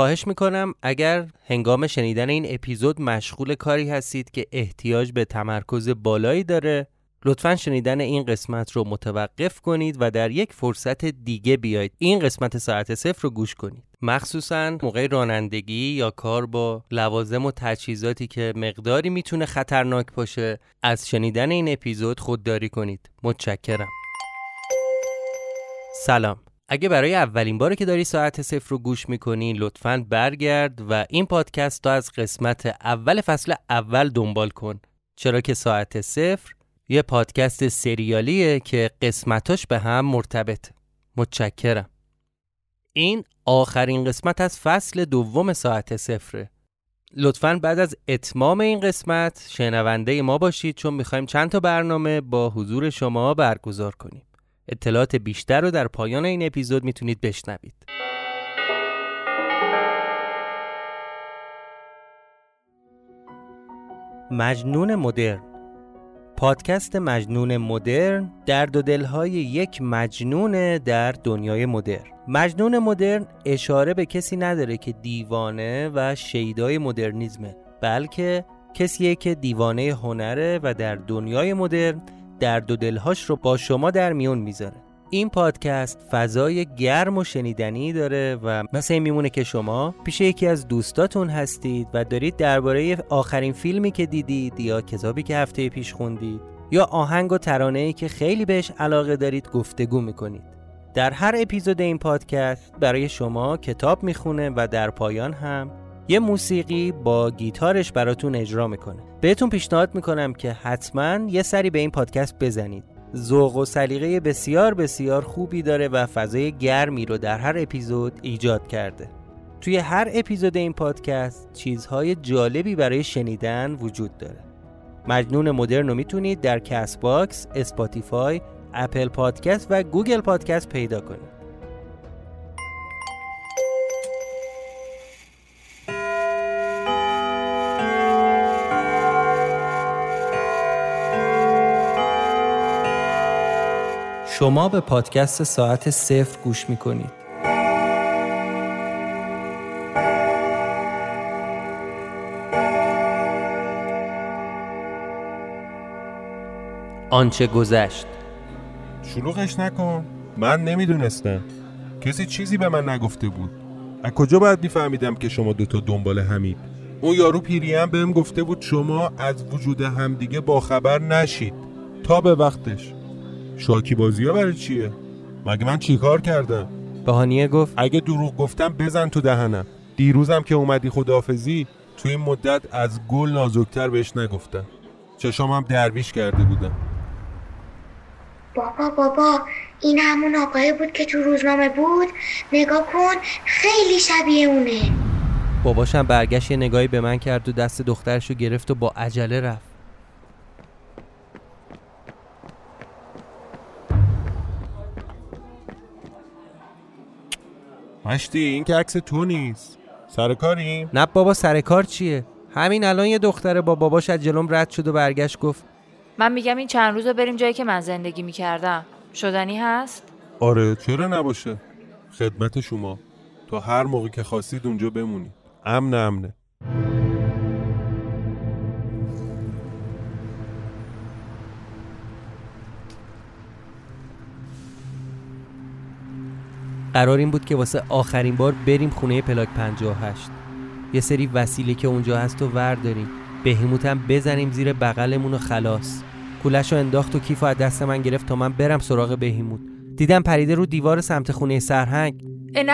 خواهش می‌کنم اگر هنگام شنیدن این اپیزود مشغول کاری هستید که احتیاج به تمرکز بالایی داره لطفا شنیدن این قسمت رو متوقف کنید و در یک فرصت دیگه بیایید. این قسمت ساعت صفر رو گوش کنید. مخصوصا موقع رانندگی یا کار با لوازم و تجهیزاتی که مقداری می‌تونه خطرناک باشه از شنیدن این اپیزود خودداری کنید. متشکرم. سلام. اگه برای اولین باره که داری ساعت صفر رو گوش می‌کنی لطفا برگرد و این پادکست رو از قسمت اول فصل اول دنبال کن. چرا که ساعت صفر یه پادکست سریالیه که قسمتاش به هم مرتبط. متشکرم. این آخرین قسمت از فصل دوم ساعت صفره. لطفا بعد از اتمام این قسمت شنونده ما باشید چون می‌خوایم چند تا برنامه با حضور شما برگزار کنیم. اطلاعات بیشتر رو در پایان این اپیزود می‌تونید بشنوید. مجنون مدرن. پادکست مجنون مدرن درد و دلهای یک مجنون در دنیای مدرن. مجنون مدرن اشاره به کسی نداره که دیوانه و شیدای مدرنیزمه بلکه کسیه که دیوانه هنره و در دنیای مدرن درد و دلهاش رو با شما در میون می‌ذاره. این پادکست فضای گرم و شنیدنی داره و مثل این میمونه که شما پیش یکی از دوستاتون هستید و دارید درباره آخرین فیلمی که دیدید یا کتابی که هفته پیش خوندید یا آهنگ و ترانه‌ای که خیلی بهش علاقه دارید گفتگو می‌کنید. در هر اپیزود این پادکست برای شما کتاب می‌خونه و در پایان هم یه موسیقی با گیتارش براتون اجرا می‌کنه. بهتون پیشنهاد می‌کنم که حتما یه سری به این پادکست بزنید. ذوق و سلیقه بسیار بسیار خوبی داره و فضای گرمی رو در هر اپیزود ایجاد کرده. توی هر اپیزود این پادکست چیزهای جالبی برای شنیدن وجود داره. مجنون مدرن رو می‌تونید در Castbox، Spotify، Apple Podcast و Google Podcast پیدا کنید. شما به پادکست ساعت صفر گوش می کنید. آنچه گذشت. شلوغش نکن. من نمی‌دونستم. کسی چیزی به من نگفته بود. از کجا باید میفهمیدم که شما دوتا دنبال همید؟ اون یارو پیریم بهم گفته بود شما از وجود همدیگه باخبر نشید. تا به وقتش. شاکی بازی ها برای چیه؟ مگه من چیکار کردم؟ بهانیه گفت اگه دروغ گفتم بزن تو دهنم. دیروزم که اومدی خداحافظی تو این مدت از گل نازکتر بهش نگفتم. چشام درویش کرده بودم. بابا بابا این همون آقای بود که تو روزنامه بود؟ نگاه کن خیلی شبیه اونه. باباشم برگشت یه نگاهی به من کرد و دست دخترشو گرفت و با عجله رفت. مشتی این که عکس تو نیست. سر کاریم؟ نه بابا سر کار چیه؟ همین الان یه دختره با باباش از جلوم رد شد و برگشت گفت من میگم این چند روز بریم جایی که من زندگی می‌کردم. شدنی هست؟ آره چرا نباشه؟ خدمت شما. تا هر موقع که خواستید اونجا بمونید. امن امنه. قرار این بود که واسه آخرین بار بریم خونه پلاک 58 یه سری وسیله که اونجا هست و ورداریم. هم بزنیم زیر بغلمون و خلاص. کولش رو انداخت و کیف از دست من گرفت تا من برم سراغ بهیموت دیدم پریده رو دیوار سمت خونه سرهنگ.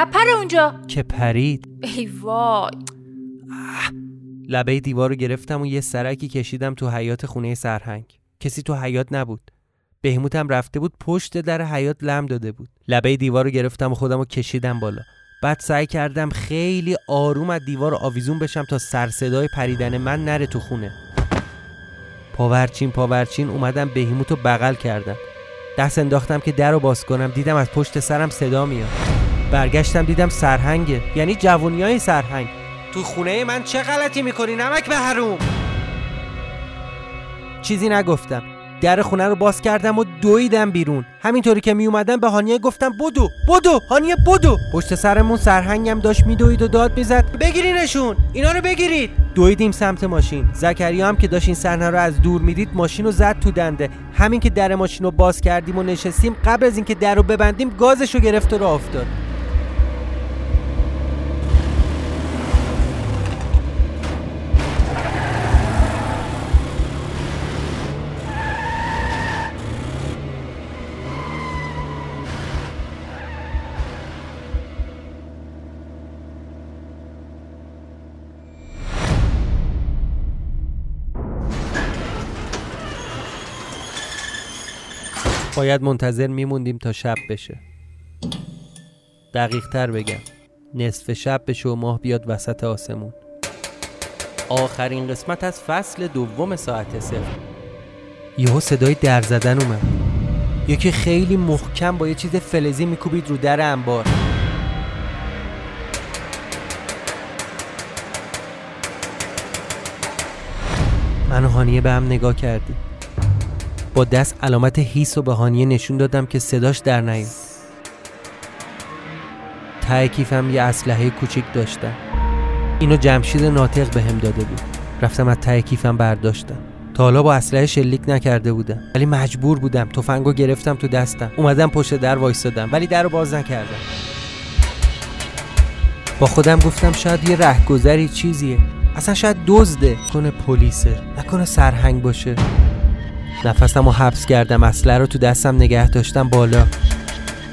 پر اونجا. که پرید؟ ای وای. لبه دیوار رو گرفتم و یه سرکی کشیدم تو حیات خونه سرهنگ. کسی تو حیات نبود. بهموتم رفته بود پشت در حیات لم داده بود. لبه دیوار رو گرفتم و خودم رو کشیدم بالا. بعد سعی کردم خیلی آروم از دیوار آویزون بشم تا سر صدای پریدن من نره تو خونه. پاورچین پاورچین اومدم بهیموت رو بغل کردم. دست انداختم که در رو باز کنم. دیدم از پشت سرم صدا میاد. برگشتم دیدم سرهنگه. یعنی جوونی های سرهنگ. تو خونه من چه غلطی می‌کنی؟ نمک به حروم چیزی نگفتم. در خونه رو باز کردم و دویدم بیرون. همینطوری که می اومدم به هانیه گفتم بدو بدو هانیه بدو. پشت سرمون سرهنگم داشت میدوید و داد می‌زد بگیرینشون اینا رو بگیرید. دویدیم سمت ماشین. زکریا هم که داشت این صحنه رو از دور می‌دید ماشین رو زد تو دنده. همین که در ماشین رو باز کردیم و نشستیم قبل از اینکه در رو ببندیم گازش رو گرفت و راه افتاد. باید منتظر میموندیم تا شب بشه. دقیق تر بگم. نصف شب بشه و ماه بیاد وسط آسمون. آخرین قسمت از فصل دوم ساعت صفر. یهو صدای در زدن اومد. یکی خیلی محکم با یه چیز فلزی میکوبید رو در انبار. من و هانیه به هم نگاه کردیم. با دست علامت هیس و به هانیه نشون دادم که صداش در نیاد ته کیفم یه اسلحه کوچیک داشتم. اینو جمشید ناطق به هم داده بود. رفتم از ته کیفم برداشتم. تا حالا با اسلحه شلیک نکرده بودم. ولی مجبور بودم. تفنگو گرفتم تو دستم. اومدم پشت در وایستادم. ولی در رو باز نکردم. با خودم گفتم شاید یه رهگذری چیزیه. اصلا شاید دزده. کنه پلیسه نکنه سرهنگ باشه. نفسم رو حبس کردم اسلحه رو تو دستم نگه داشتم بالا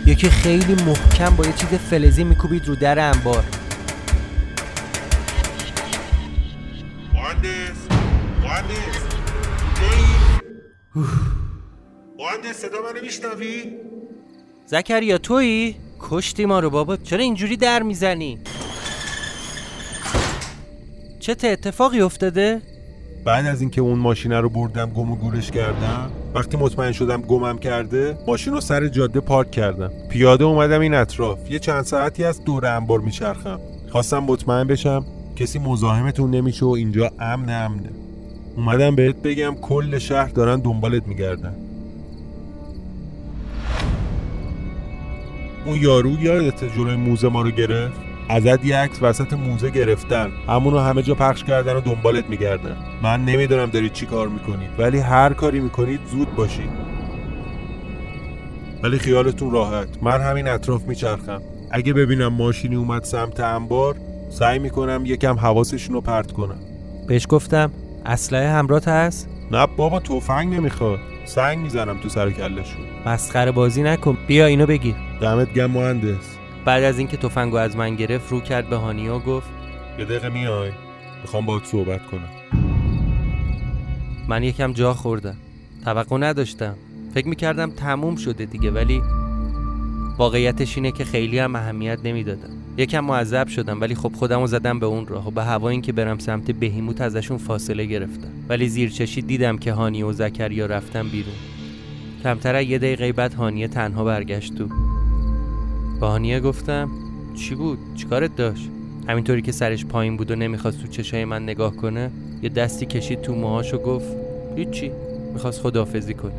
یکی خیلی محکم با یه چیز فلزی میکوبید رو در انبار مهندس صدا منو میشنوی؟ زکریا تویی؟ کشتی ما رو بابا چرا اینجوری در می‌زنی؟ چه اتفاقی افتاده؟ بعد از اینکه اون ماشینه رو بردم گم و گورش کردم وقتی مطمئن شدم گمم کرده ماشین رو سر جاده پارک کردم. پیاده اومدم این اطراف. یه چند ساعتی از دور انبار میچرخم. خواستم مطمئن بشم کسی مزاحمتون نمیشه و اینجا امن امنه. اومدم بهت بگم کل شهر دارن دنبالت میگردن. اون یارو یادت جلوی موزه ما رو گرفت؟ ازت یه عکس وسط موزه گرفتن. همونو همه جا پخش کردن و دنبالت میگردن. من نمی‌دونم دارید چی کار می‌کنید. ولی هر کاری می‌کنید زود باشید. ولی خیالتون راحت. من همین اطراف میچرخم. اگه ببینم ماشینی اومد سمت انبار سعی می‌کنم یکم حواسشون رو پرت کنم. بهش گفتم اسلحه همراهت هست؟ نه بابا تفنگ نمی‌خواد. سنگ می‌زنم تو سر کلشون مسخره بازی نکن. بیا اینو بگیر. دمت گم مهندس. بعد از اینکه تفنگو از من گرفت رو کرد به هانیا گفت یه دقیقه میای. می‌خوام باهات صحبت کنم. من یکم جا خوردم. توقع نداشتم. فکر می‌کردم تموم شده دیگه ولی واقعیتش اینه که خیلی هم اهمیت نمی‌دادم. یکم معذب شدم ولی خب خودمو زدم به اون راه و به هوا اینکه برم سمت بهیموت ازشون فاصله گرفتم. ولی زیر چشی دیدم که هانی و زکریا رفتن بیرون. کمتر از یه دقیقه بعد هانیه تنها برگشت تو با هانیه گفتم چی بود؟ چیکارت داشت؟ همینطوری که سرش پایین بود و نمی‌خواست تو چشای من نگاه کنه یه دستی کشید تو موهاش و گفت هیچی می‌خواست خداحافظی کنه.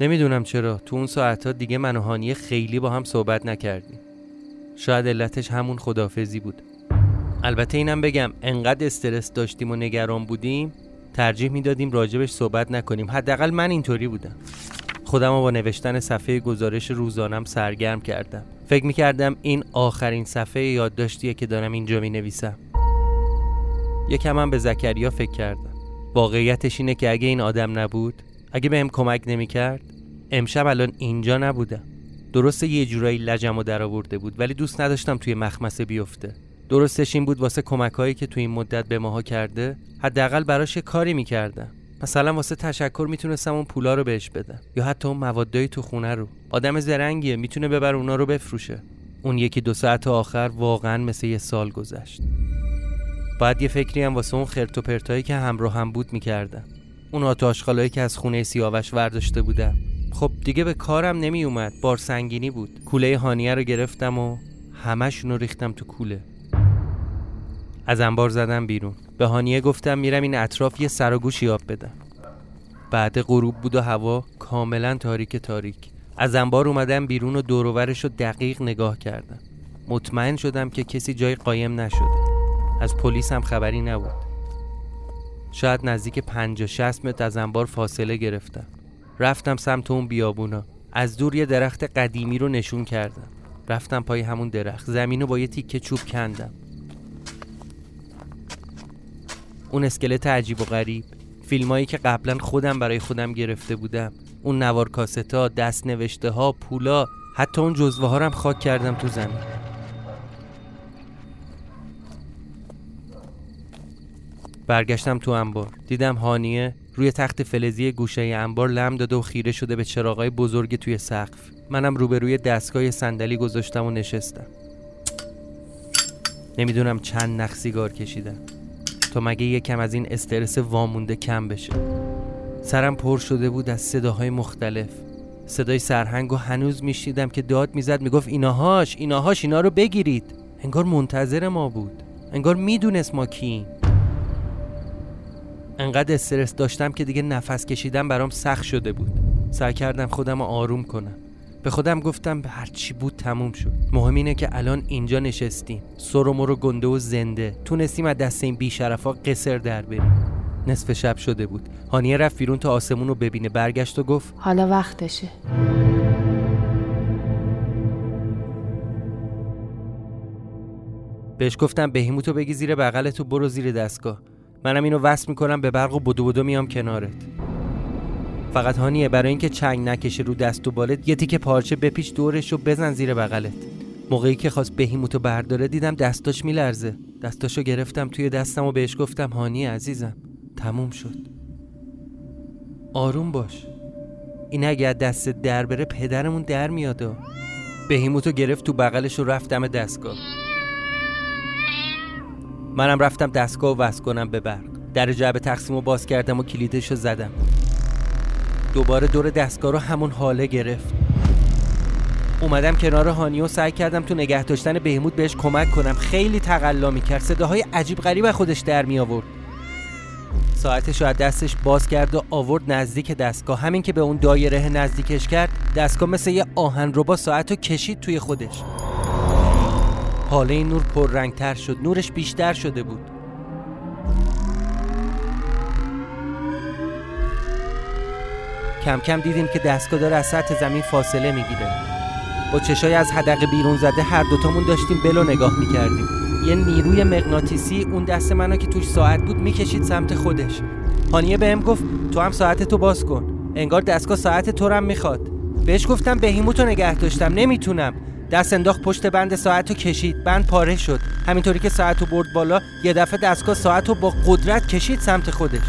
نمی‌دونم چرا. تو اون ساعتها دیگه من و هانیه خیلی با هم صحبت نکردیم. شاید علتش همون خدافزی بود. البته اینم بگم انقدر استرس داشتیم و نگران بودیم ترجیح می‌دادیم راجبش صحبت نکنیم. حداقل من اینطوری بودم. خودم با نوشتن صفحه گزارش روزانم سرگرم کردم. فکر می‌کردم این آخرین صفحه یادداشتیه که دارم اینجا می نویسم یکم هم به زکریا فکر کردم. واقعیتش اینه که اگه این آدم نبود اگه بهم کمک نمی‌کرد امشب الان اینجا نبودم. درسته یه جورایی لجم و در بود ولی دوست نداشتم توی مخمسه بیفته. درستش این بود واسه کمک هایی که توی این مدت به ماها کرده حداقل براش یه کاری می‌کردم. مثلا واسه تشکر می‌تونستم اون پولا رو بهش بدم یا حتی اون موادایی تو خونه رو. آدم زرنگیه می‌تونه ببر اونا رو بفروشه. اون یکی دو ساعت آخر واقعا مثل یه سال گذشت. باید یه فکری هم واسه اون خرت و پرتایی که همراه هم بود می‌کردم. اون آتاشخالایی که از خونه سیاوش ورداشته بودم خب دیگه به کارم نمی اومد بار سنگینی بود. کوله هانیه رو گرفتم و همشون رو ریختم تو کوله. از انبار زدم بیرون. به هانیه گفتم میرم این اطراف یه سر و یاب بدم. بعد غروب بود و هوا کاملا تاریک تاریک. از انبار اومدم بیرون و دوروورش رو دقیق نگاه کردم. مطمئن شدم که کسی جای قایم نشده. از پلیس هم خبری نبود. شاید نزدیک 50 60 متر از انبار فاصله گرفتم. رفتم سمت اون بیابونا. از دور یه درخت قدیمی رو نشون کردم. رفتم پای همون درخت. زمین رو با یه تیکه چوب کندم. اون اسکلت عجیب و غریب. فیلمایی که قبلا خودم برای خودم گرفته بودم. اون نوار کاستا دست نوشته ها پولا حتی اون جزوه ها هم خاک کردم تو زمین. برگشتم تو انبار. دیدم هانیه روی تخت فلزی گوشه انبار لم داده و خیره شده به چراغای بزرگ توی سقف. منم روبروی دستگاه صندلی گذاشتم و نشستم. نمی‌دونم چند نخ سیگار کشیدم. تا مگه یکم از این استرس وامونده کم بشه. سرم پر شده بود از صداهای مختلف. صدای سرهنگ و هنوز میشیدم که داد می‌زد می‌گفت ایناهاش ایناهاش اینا رو بگیرید. انگار منتظر ما بود. انگار می‌دونست ما کیم انقدر استرس داشتم که دیگه نفس کشیدم برام سخت شده بود. سعی کردم خودم رو آروم کنم. به خودم گفتم هرچی بود تموم شد. مهم اینه که الان اینجا نشستیم. سر و رو گنده و زنده. تونستیم از دست این بیشرفا قصر در بریم. نصف شب شده بود. هانیه رفت بیرون تا آسمون رو ببینه. برگشت و گفت حالا وقتشه. بهش گفتم بهیموتو بگی زیر بغلتو برو زیر دستگاه. منم اینو وصل می‌کنم به برق و بدو بدو میام کنارت. فقط هانیه برای اینکه چنگ نکشه رو دست و بالت یه تیکه پارچه بپیچ دورش و بزن زیر بغلت. موقعی که خواست بهیموتو برداره دیدم دستاش میلرزه. دستاشو گرفتم توی دستم و بهش گفتم هانیه عزیزم تموم شد. آروم باش. این اگه دست در بره پدرمون در میاد بهیموتو گرفت تو بغلش و رفتم دستگاه. منم رفتم دستگاه و وصل کنم به برق. در جعب تقسیم رو باز کردم و کلیدش رو زدم. دوباره دور دستگاه رو همون حاله گرفت. اومدم کنار هانی و سعی کردم تو نگه داشتن بهمود بهش کمک کنم. خیلی تقلا می‌کرد. صداهای عجیب غریب خودش در می آورد ساعتش از دستش باز کرد و آورد نزدیک دستگاه. همین که به اون دایره نزدیکش کرد دستگاه مثل یه آهن با ساعت رو کشید توی خودش. حاله نور پررنگتر شد. نورش بیشتر شده بود. کم کم دیدیم که دستگاه داره از سطح زمین فاصله می‌گیره. با چشای از حدقه بیرون زده هر دوتامون داشتیم بلو نگاه می‌کردیم. یه نیروی مغناطیسی اون دست منو که توش ساعت بود می‌کشید سمت خودش. هانیه بهم گفت تو هم ساعت تو باز کن. انگار دستگاه ساعت تو هم می‌خواد. بهش گفتم بهیموتو نگه داشتم. نمی‌تونم. دست انداخت پشت بند ساعت رو کشید. بند پاره شد. همینطوری که ساعت رو برد بالا یه دفعه دستگاه ساعت رو با قدرت کشید سمت خودش.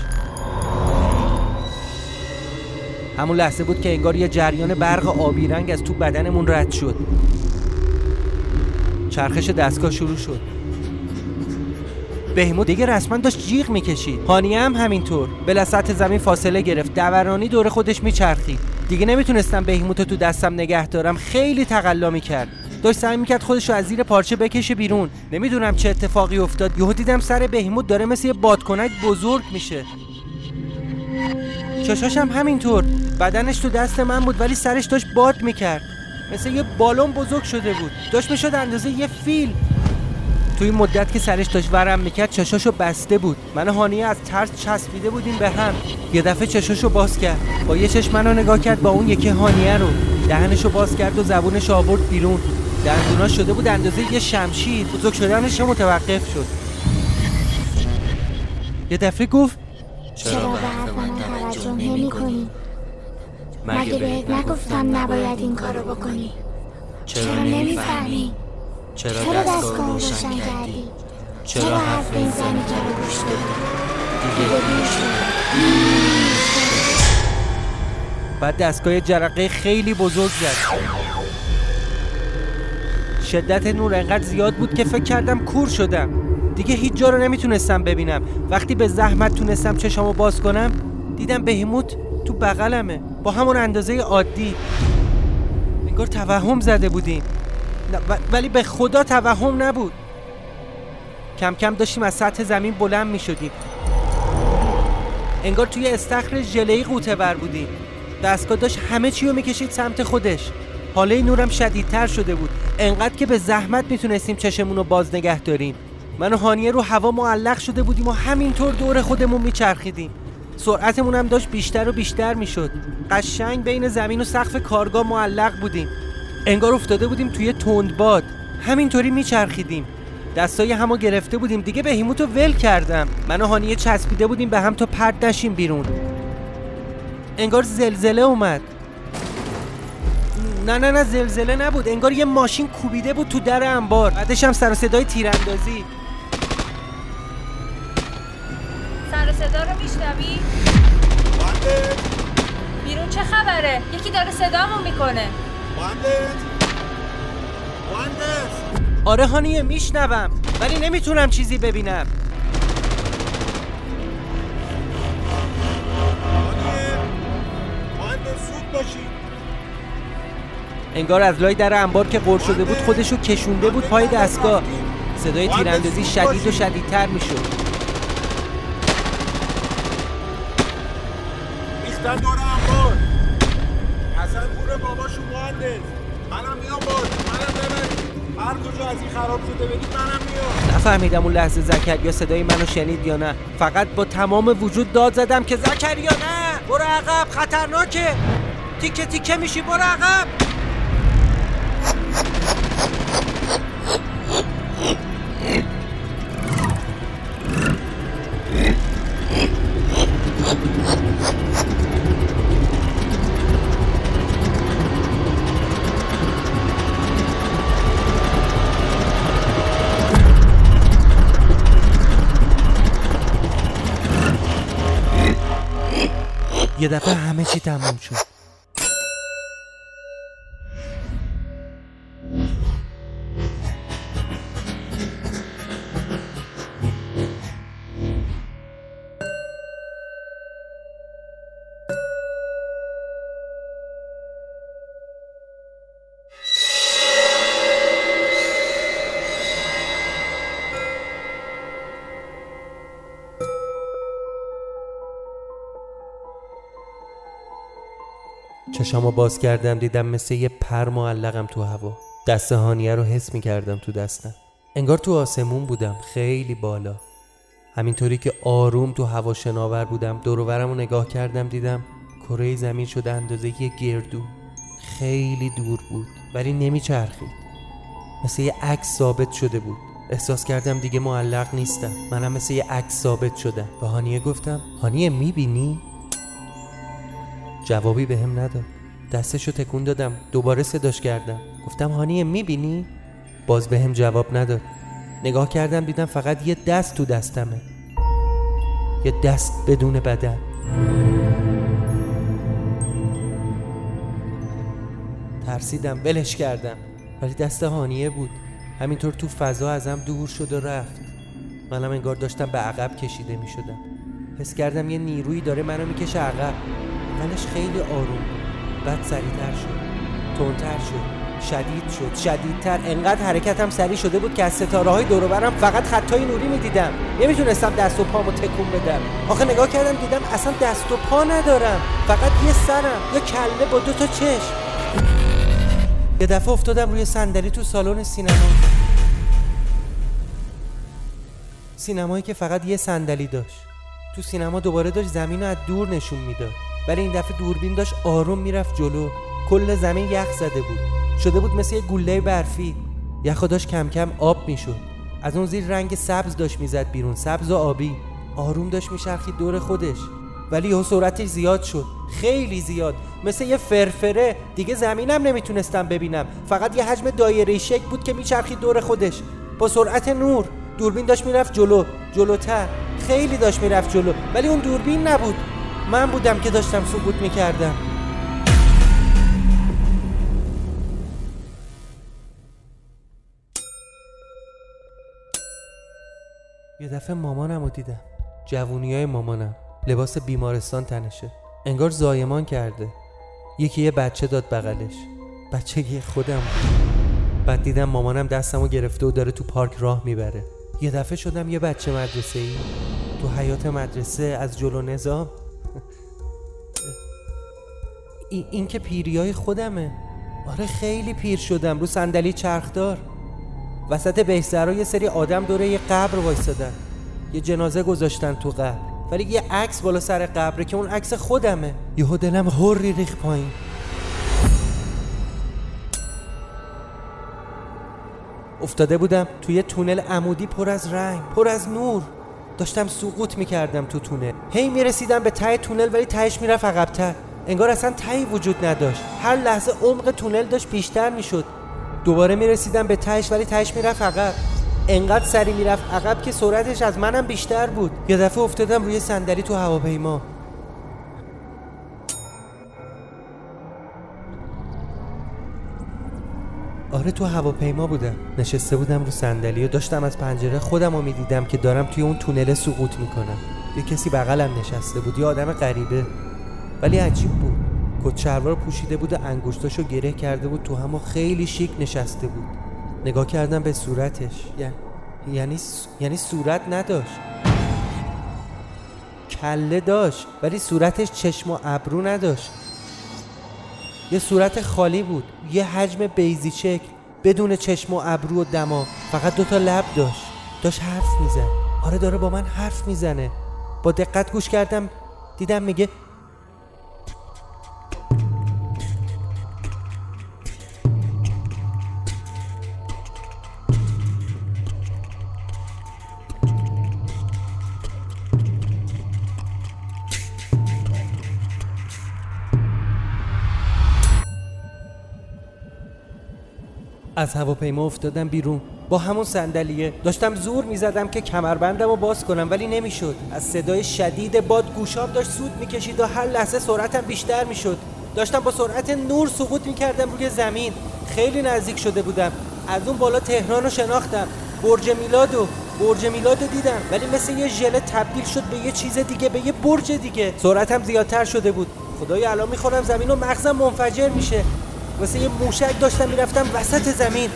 همون لحظه بود که انگار یه جریان برق آبی رنگ از تو بدنمون رد شد. چرخش دستگاه شروع شد. بهمود دیگه رسما داشت جیغ می‌کشید. هانیه هم همینطور. بلا سطح زمین فاصله گرفت. دورانی دور خودش میچرخید. دیگه نمی‌تونستم بهیموت تو دستم نگه دارم. خیلی تقلا می‌کرد. داشت سعی می‌کرد خودش رو از زیر پارچه بکشه بیرون. نمی‌دونم چه اتفاقی افتاد. یهو دیدم سر بهیموت داره مثل یه بادکنک بزرگ میشه. چشاش هم همینطور. بدنش تو دست من بود ولی سرش داشت باد می‌کرد. مثل یه بالون بزرگ شده بود. داشت می‌شد اندازه یه فیل توی مدت که سرش داشت ورم می‌کرد چشاشو بسته بود. من و هانیه از ترس چسبیده بودیم به هم. یه دفعه چشاشو باز کرد. با یه چشم منو نگاه کرد با اون یکی هانیه رو. دهنشو باز کرد و زبونش آورد بیرون. دندونا شده بود اندازه یه شمشیر. بزرگ شدنش متوقف شد. یه دفعه گفت چرا به حرف من توجه نمی کنی؟ مگه بهت نگفتم نباید این کارو بکنی؟ چرا نمی‌فهمی؟ چرا دستگاه روشن کردی؟ چرا حرف این زنی که رو گوش دادی؟ دیگه بعد دستگاه جرقه خیلی بزرگ زد. شدت نور انقدر زیاد بود که فکر کردم کور شدم. دیگه هیچ جا رو نمی‌تونستم ببینم. وقتی به زحمت تونستم چشامو باز کنم دیدم بهیموت تو بغلمه با همون اندازه عادی. انگار توهم زده بودیم. ولی به خدا توهم نبود. کم کم داشتیم از سطح زمین بلند می شدیم انگار توی استخر ژله‌ای قوطه بر بودیم. دستگاه داشت همه چی رو می‌کشید سمت خودش. حاله نورم شدیدتر شده بود. انقدر که به زحمت می‌تونستیم چشمون رو باز نگه داریم. من و هانیه رو هوا معلق شده بودیم و همینطور دور خودمون میچرخیدیم. سرعتمون هم داشت بیشتر و بیشتر می‌شد. قشنگ بین زمین و سقف کارگاه معلق بودیم. انگار افتاده بودیم توی تندباد. همینطوری میچرخیدیم. دستای همو گرفته بودیم. دیگه به رو ول کردم. من و هانیه چسبیده بودیم به هم تا پرد نشیم بیرون. انگار زلزله اومد. نه نه نه زلزله نبود. انگار یه ماشین کوبیده بود تو در انبار. بعدش هم سر صدای تیراندازی. سر صدا رو میشنوی؟ بیرون چه خبره؟ یکی داره صدامون می‌کنه. آره هانیه میشنوم ولی نمی‌تونم چیزی ببینم. انگار از لای در انبار که قرد شده بود خودشو کشونده بود پای دستگاه. صدای تیراندازی شدید و شدیدتر می‌شد. منم از این خراب شده نفهمیدم اون لحظه زکریا صدای منو شنید یا نه. فقط با تمام وجود داد زدم که زکریا نه. برو عقب. خطرناکه. تیکه تیکه میشی. برو عقب. یه دفعه همه چی تموم شد. چشامو باز کردم دیدم مثل یه پر معلقم تو هوا. دست هانیه رو حس می کردم تو دستم. انگار تو آسمون بودم خیلی بالا. همینطوری که آروم تو هوا شناور بودم دور رو نگاه کردم دیدم کره زمین شده اندازه یه گردو. خیلی دور بود ولی نمیچرخید. مثل یه عکس ثابت شده بود. احساس کردم دیگه معلق نیستم. منم مثل یه عکس ثابت شدم. به هانیه گفتم هانیه می‌بینی؟ جوابی به هم نداد. دستشو تکون دادم. دوباره صداش کردم. گفتم هانیه می‌بینی؟ باز به هم جواب نداد. نگاه کردم دیدم فقط یه دست تو دستمه. یه دست بدون بدن. ترسیدم ولش کردم. ولی دست هانیه بود. همینطور تو فضا ازم دور شد و رفت. منم انگار داشتم به عقب کشیده می شدم حس کردم یه نیرویی داره منو می‌کشه عقب. اولش خیلی آروم بعد سریعتر شد. تندتر شد. شدید شد. شدیدتر. انقدر حرکتم سریع شده بود که از ستاره های برم فقط خطای نوری می‌دیدم. نمی‌تونستم دست و پامو تکون بدم. آخه نگاه کردم دیدم اصلا دست و پا ندارم. فقط یه سرم یه کله با دو تا چشم. یه دفعه افتادم روی صندلی تو سالن سینما. سینمایی که فقط یه صندلی داشت. تو سینما دوباره داشت زمین رو از دور نشون می‌داد. ولی این دفعه دوربین داشت آروم می‌رفت جلو. کل زمین یخ زده بود. شده بود مثل یه گله برفی. یخ داشت کم کم آب می‌شد. از اون زیر رنگ سبز داشت می‌زد بیرون. سبز و آبی. آروم داشت میچرخید دور خودش. ولی یه سرعتش زیاد شد. خیلی زیاد. مثل یه فرفره. دیگه زمینم نمی‌تونستم ببینم. فقط یه حجم دایره شک بود که میچرخید دور خودش. با سرعت نور. دوربین داشت می‌رفت جلو. جلوتر. خیلی داشت می‌رفت جلو. ولی اون دوربین نبود. من بودم که داشتم سقوط می‌کردم. یه دفعه مامانم رو دیدم. جوونی های مامانم. لباس بیمارستان تنشه. انگار زایمان کرده. یکی یه بچه داد بغلش. بچه خودم بود. بعد دیدم مامانم دستمو گرفته و داره تو پارک راه می‌بره. یه دفعه شدم یه بچه مدرسه ای تو حیات مدرسه از جلو نظام این, این که پیری های خودمه. آره خیلی پیر شدم رو صندلی چرخدار. وسط بهزرا یه سری آدم دوره یه قبر وایستادن یه جنازه گذاشتن تو قبر. ولی یه عکس بالا سر قبره که اون عکس خودمه. یهو دلم هوری ریخ پایین. افتاده بودم توی تونل عمودی پر از رنگ پر از نور. داشتم سقوط می‌کردم تو تونل. هی می‌رسیدم به ته تونل ولی تهش می‌رفت عقبتر. انگار اصلا تهی وجود نداشت. هر لحظه عمق تونل داشت بیشتر می‌شد. دوباره می‌رسیدم به تهش ولی تهش می‌رفت عقب. انقدر سری می‌رفت عقب که سرعتش از منم بیشتر بود. یه دفعه افتادم روی صندلی تو هواپیما. آره تو هواپیما بودم. نشسته بودم رو صندلی و داشتم از پنجره خودم رو می‌دیدم که دارم توی اون تونل سقوط می‌کنم. یه کسی بغلم نشسته بود یه آدم غریبه. ولی عجیب بود. کت شلوار پوشیده بود و انگشتاشو گره کرده بود تو همو خیلی شیک نشسته بود. نگاه کردم به صورتش. یعنی یعنی صورت نداشت. کله داشت ولی صورتش چشم و ابرو نداشت. یه صورت خالی بود. یه حجم بیزی شکل بدون چشم و ابرو و دماغ فقط دوتا لب داشت. داشت حرف میزن آره داره با من حرف می‌زنه. با دقت گوش کردم دیدم میگه از هواپیما افتادم بیرون. با همون صندلیه داشتم زور می‌زدم که کمربندم رو باز کنم ولی نمی‌شد. از صدای شدید باد گوشام داشت سود می‌کشید و هر لحظه سرعتم بیشتر می‌شد. داشتم با سرعت نور سقوط می‌کردم روی زمین. خیلی نزدیک شده بودم. از اون بالا تهران رو شناختم. برج میلادو برج میلادو دیدم. ولی مثل یه ژله تبدیل شد به یه چیز دیگه به یه برج دیگه. سرعتم زیادتر شده بود. خدای الان می‌خورم زمین و مغزم منفجر میشه. واسه یه موشک داشتم می‌رفتم وسط زمین.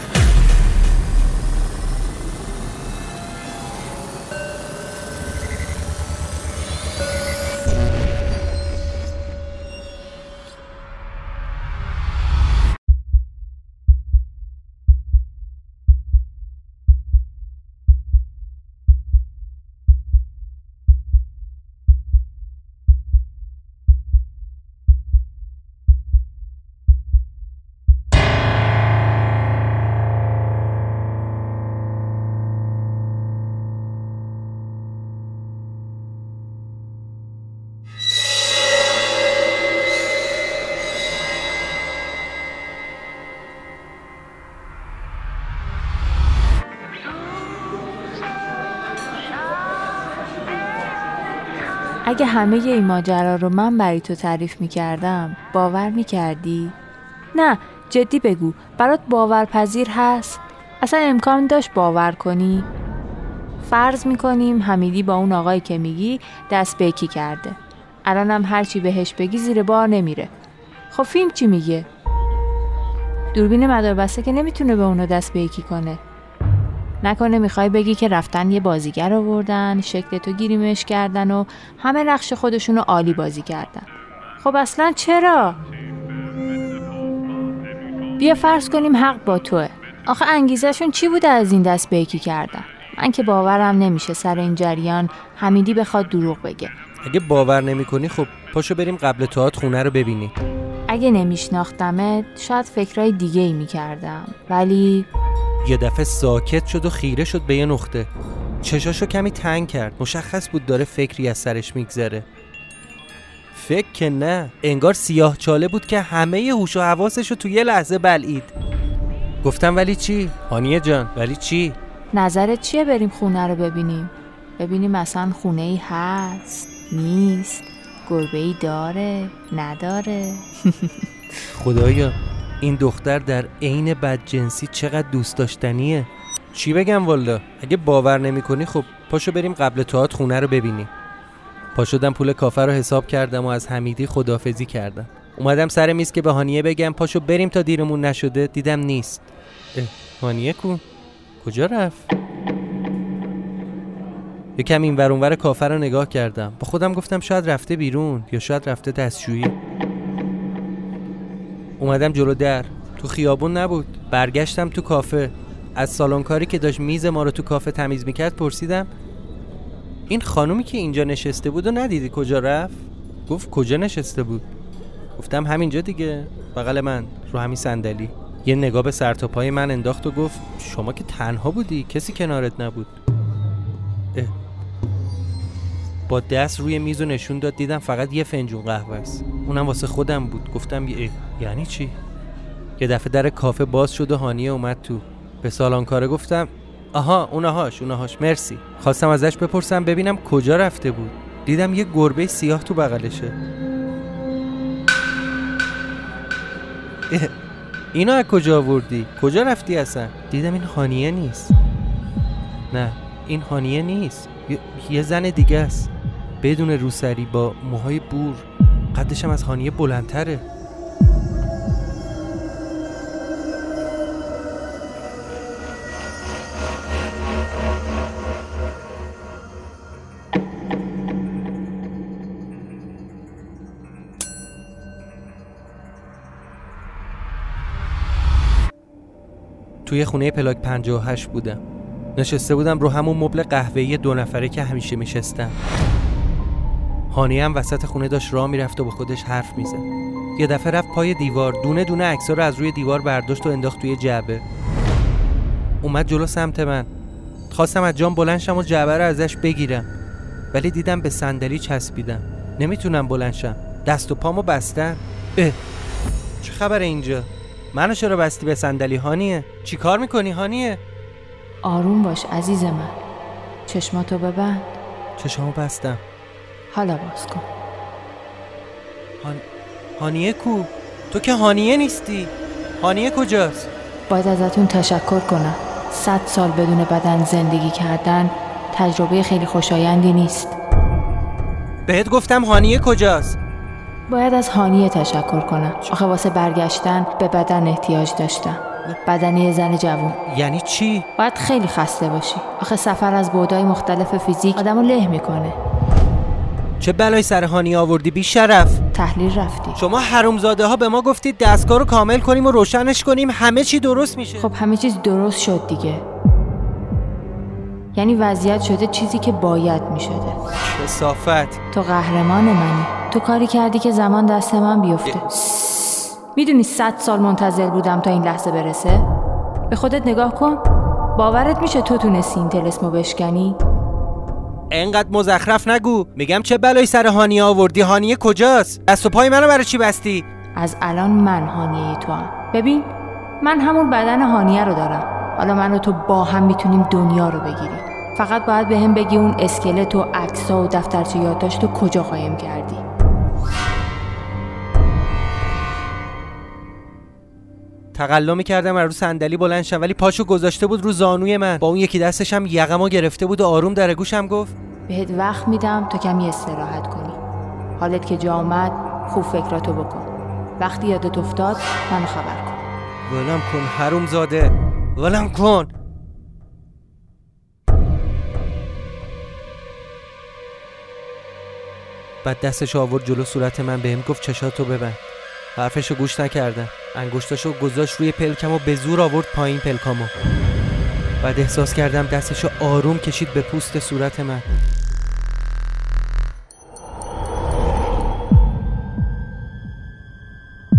اگه همه این ماجرا رو من برای تو تعریف می کردم باور می کردی؟ نه جدی بگو برات باورپذیر هست؟ اصلا امکان داشت باور کنی؟ فرض می کنیم حمیدی با اون آقایی که میگی دست به کرده الانم هرچی بهش بگی زیر بار نمیره خب فیلم چی میگه؟ دوربین مداربسته که نمی‌تونه به اونو دست به یکی کنه نکنه می‌خوای بگی که رفتن یه بازیگر آوردن شکل تو گیریمش کردن و همه نقش خودشونو عالی بازی کردن. خب اصلا چرا؟ بیا فرض کنیم حق با توه. آخه انگیزشون چی بوده از این دست به یکی کردن؟ من که باورم نمیشه سر این جریان حمیدی بخواد دروغ بگه. اگه باور نمی‌کنی خب پاشو بریم قبل توات خونه رو ببینی اگه نمیشناختمت شاید فکرای دیگه ای می‌کردم. ولی یه دفعه ساکت شد و خیره شد به یه نقطه. چشاشو کمی تنگ کرد. مشخص بود داره فکری از سرش میگذره. فکر که نه. انگار سیاه چاله بود که همه هوش و حواسش رو تو یه لحظه بلعید. گفتم ولی چی؟ هانیه جان ولی چی؟ نظرت چیه بریم خونه رو ببینیم؟ ببینی مثلا خونه ای هست؟ نیست؟ گربه ای داره؟ نداره؟ خدایا. این دختر در عین بدجنسی چقدر دوست داشتنیه؟ چی بگم والا اگه باور نمی‌کنی خب پاشو بریم قبل تئاتر خونه رو ببینیم. پا شدم پول کافه رو حساب کردم و از حمیدی خدافزی کردم. اومدم سر میز که به هانیه بگم پاشو بریم تا دیرمون نشده. دیدم نیست. هانیه کو؟ کجا رفت؟ یکم این ور اونور کافه رو نگاه کردم. با خودم گفتم شاید رفته بیرون یا شاید رفته دستشویی. اومدم جلو در. تو خیابون نبود. برگشتم تو کافه. از سالن کاری که داشت میز ما رو تو کافه تمیز می‌کرد پرسیدم این خانومی که اینجا نشسته بود و ندیدی کجا رفت؟ گفت کجا نشسته بود؟ گفتم همینجا دیگه بغل من رو همین صندلی. یه نگاه به سر تا پای من انداخت و گفت شما که تنها بودی کسی کنارت نبود. با دست روی میز و نشون داد دیدم فقط یه فنجون قهوه است. اونم واسه خودم بود. گفتم. یعنی چی؟ یه دفعه در کافه باز شد و هانیه اومد تو. به سالان کاره گفتم آها اونهاش اونهاش مرسی. خواستم ازش بپرسم ببینم کجا رفته بود. دیدم یه گربه سیاه تو بغلشه. اه، اینو از کجا آوردی؟ کجا رفتی اصلا؟ دیدم این هانیه نیست. نه این هانیه نیست. یه زن دیگه است. بدون روسری با موهای بور. قدشم از هانیه بلندتره. توی خونه پلاک 58 بودم. نشسته بودم رو همون مبل قهوه‌ای دو نفره که همیشه میشستم. هانی هم وسط خونه داشت راه می‌رفت و با خودش حرف می‌زد. یه دفعه رفت پای دیوار دونه دونه عکس‌ها رو از روی دیوار برداشت و انداخت توی جعبه. اومد جلو سمت من. خواستم از جام بلند شم و جعبه رو ازش بگیرم. ولی دیدم به صندلی چسبیدم. نمی‌تونم بلند شم. دست و پامو بستم اه. چه خبره اینجا؟ منو چرا بستی به صندلی هانیه؟ چی کار می‌کنی هانیه؟ آروم باش عزیز من. چشماتو ببند. چشامو بستم. حالا باز کن. هان... هانیه کو؟ تو که هانیه نیستی. هانیه کجاست؟ باید ازتون تشکر کنم. صد سال بدون بدن زندگی کردن تجربه خیلی خوشایندی نیست. بهت گفتم هانیه کجاست. باید از هانیه تشکر کنم. آخه واسه برگشتن به بدن احتیاج داشتم. بدن یه زن جوون. یعنی چی؟ باید خیلی خسته باشی. آخه سفر از بودای مختلف فیزیک آدمو له می‌کنه. چه بلای سر هانیه آوردی بی شرف؟ تحلیل رفتی. شما حرومزاده ها به ما گفتید دستگاه رو کامل کنیم و روشنش کنیم همه چی درست میشه. خب همه چیز درست شد دیگه. یعنی وضعیت شده چیزی که باید می‌شده. کسافت. تو قهرمان منی. تو کاری کردی که زمان دست من بیفته. می‌دونی صد سال منتظر بودم تا این لحظه برسه؟ به خودت نگاه کن. باورت میشه تو تونستی این تلسمو بشکنی؟ انقدر مزخرف نگو. میگم چه بلای سر هانیه آوردی؟ هانیه کجاست؟ دست و پای منو برای چی بستی؟ از الان من هانیه تو هم ببین من همون بدن هانیه رو دارم. حالا من و تو با هم می‌تونیم دنیا رو بگیریم. فقط باید به هم بگی اون اسکلت و عکسا و دفترچه یادداشت رو کجا قایم کردی. تقلا می‌کردم رو صندلی بلند شم ولی پاشو گذاشته بود رو زانوی من. با اون یکی دستش هم یقمو گرفته بود و آروم در گوشم گفت بهت وقت میدم تا کمی استراحت کنی. حالت که جا آمد خوب فکراتو بکن. وقتی یادت افتاد منو خبر کن. ولم کن حروم زاده ولم کن! بعد دستش آورد جلو صورت من بهم گفت چشاتو ببند. حرفشو گوش نکردم. انگشتاشو گذاشت روی پلکم و به زور آورد پایین پلکامو. بعد احساس کردم دستشو آروم کشید به پوست صورت من.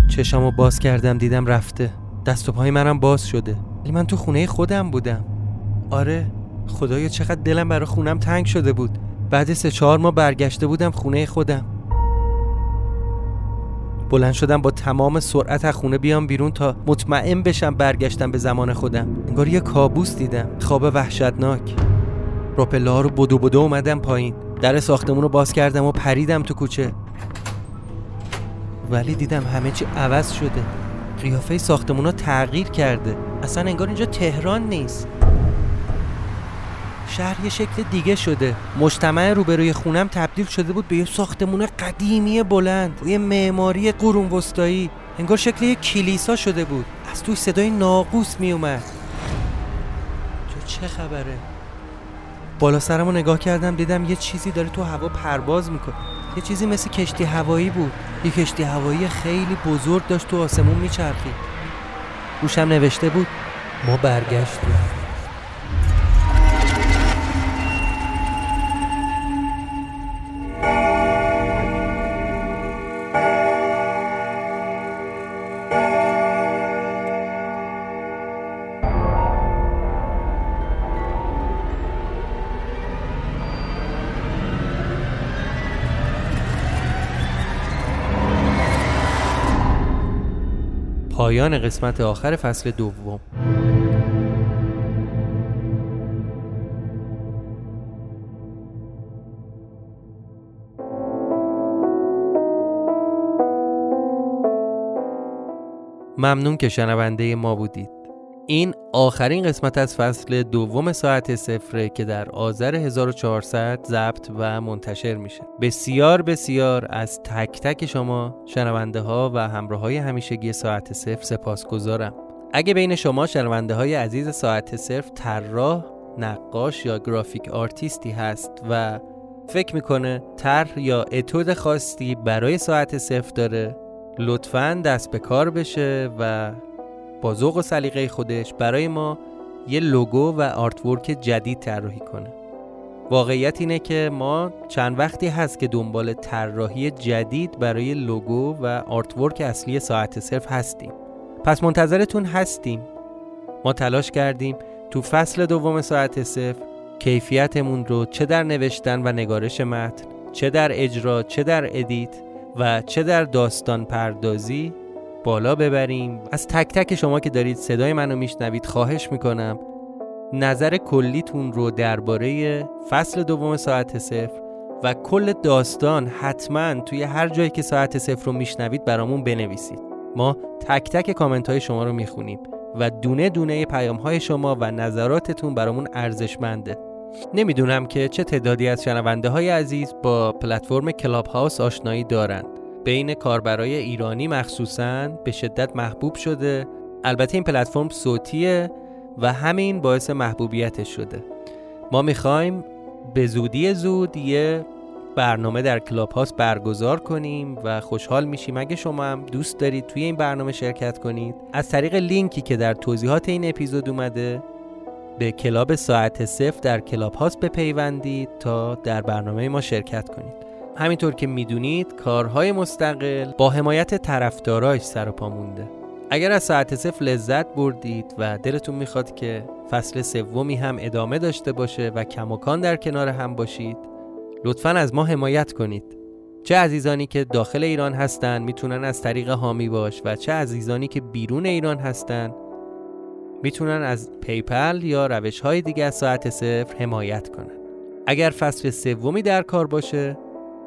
چشامو باز کردم دیدم رفته. دست و پای منم باز شده. ولی من تو خونه خودم بودم. آره خدایا چقدر دلم برای خونم تنگ شده بود. بعد سه چهار ماه برگشته بودم خونه خودم. بلند شدم با تمام سرعت از خونه بیام بیرون تا مطمئن بشم برگشتم به زمان خودم. انگار یه کابوس دیدم. خواب وحشتناک. راپله ها رو بدو بدو اومدم پایین. در ساختمون رو باز کردم و پریدم تو کوچه. ولی دیدم همه چی عوض شده. قیافه ساختمون ها تغییر کرده. اصلا انگار اینجا تهران نیست. شهر یه شکل دیگه شده. مجتمع روبروی خونم تبدیل شده بود به یه ساختمون قدیمی بلند یه معماری قرون وسطایی. انگار شکل یه کلیسا شده بود. از توی صدای ناقوس می اومد چه خبره؟ بالا سرمو نگاه کردم دیدم یه چیزی داره تو هوا پرواز می‌کنه. یه چیزی مثل کشتی هوایی بود. یه کشتی هوایی خیلی بزرگ داشت تو آسمون میچرخید. روشم نوشته بود ما برگشتیم. پایان قسمت آخر فصل دوم. ممنون که شنونده ما بودید. این آخرین قسمت از فصل دوم ساعت صفره که در آذر 1400 ضبط و منتشر میشه. بسیار بسیار از تک تک شما شنونده ها و همراه های همیشگی ساعت صفر سپاس گذارم اگه بین شما شنونده های عزیز ساعت صفر طراح نقاش یا graphic artist ی هست و فکر می‌کنه طرح یا اتود خاصی برای ساعت صفر داره لطفا دست به کار بشه و با ذوق و سلیقه خودش برای ما یه لوگو و artwork جدید طراحی کنه. واقعیت اینه که ما چند وقتی هست که دنبال طراحی جدید برای لوگو و artwork اصلی ساعت صفر هستیم. پس منتظرتون هستیم. ما تلاش کردیم تو فصل دوم ساعت صفر کیفیتمون رو چه در نوشتن و نگارش متن چه در اجرا چه در ادیت و چه در داستان پردازی بالا ببریم. از تک تک شما که دارید صدای منو میشنوید خواهش می‌کنم. نظر کلیتون رو درباره فصل دوم ساعت صفر و کل داستان حتما توی هر جایی که ساعت صفر رو میشنوید برامون بنویسید. ما تک تک کامنت های شما رو می‌خونیم و دونه دونه پیام های شما و نظراتتون برامون ارزشمنده. نمی‌دونم که چه تعدادی از شنونده های عزیز با پلتفرم Clubhouse آشنایی دارند. بین کاربرای ایرانی مخصوصا به شدت محبوب شده. البته این پلتفرم صوتیه و همین باعث محبوبیتش شده. ما می‌خوایم به زودی زود یه برنامه در Clubhouse برگزار کنیم و خوشحال میشیم. اگه شما هم دوست دارید توی این برنامه شرکت کنید از طریق لینکی که در توضیحات این اپیزود اومده به کلاب ساعت صفر در کلاب هاست بپیوندید تا در برنامه ما شرکت کنید. همینطور که می‌دونید کارهای مستقل با حمایت طرفداراش سر و پا مونده. اگر از ساعت صفر لذت بردید و دلتون می‌خواد که فصل سومی هم ادامه داشته باشه و کماکان در کنار هم باشید لطفا از ما حمایت کنید. چه عزیزانی که داخل ایران هستن می‌تونن از طریق هامی باش و چه عزیزانی که بیرون ایران هستن می‌تونن از پیپل یا روش های دیگه از ساعت صفر حمایت کنن. اگر فصل سومی در کار باشه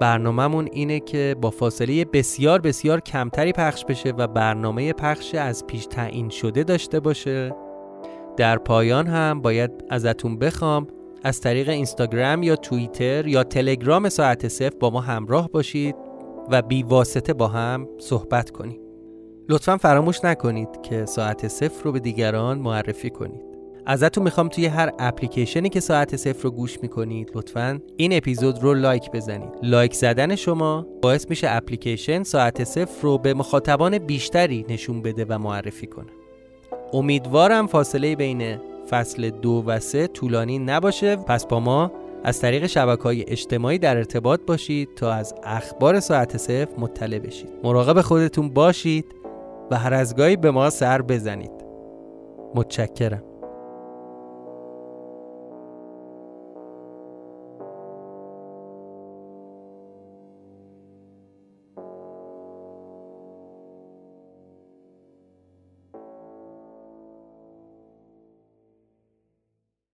برنامهمون اینه که با فاصله بسیار بسیار کمتری پخش بشه و برنامه پخش از پیش تعیین شده داشته باشه. در پایان هم باید ازتون بخوام از طریق اینستاگرام یا توییتر یا تلگرام ساعت صفر با ما همراه باشید و بی واسطه با هم صحبت کنید لطفا فراموش نکنید که ساعت صفر رو به دیگران معرفی کنید. ازتون می‌خوام توی هر اپلیکیشنی که ساعت صفر رو گوش می‌کنید لطفا این اپیزود رو لایک بزنید. لایک زدن شما باعث میشه اپلیکیشن ساعت صفر رو به مخاطبان بیشتری نشون بده و معرفی کنه. امیدوارم فاصله بین فصل دو و سه طولانی نباشه. پس با ما از طریق شبکه های اجتماعی در ارتباط باشید تا از اخبار ساعت صفر مطلع بشید. مراقب خودتون باشید و هر از گاهی به ما سر بزنید. متشکرم.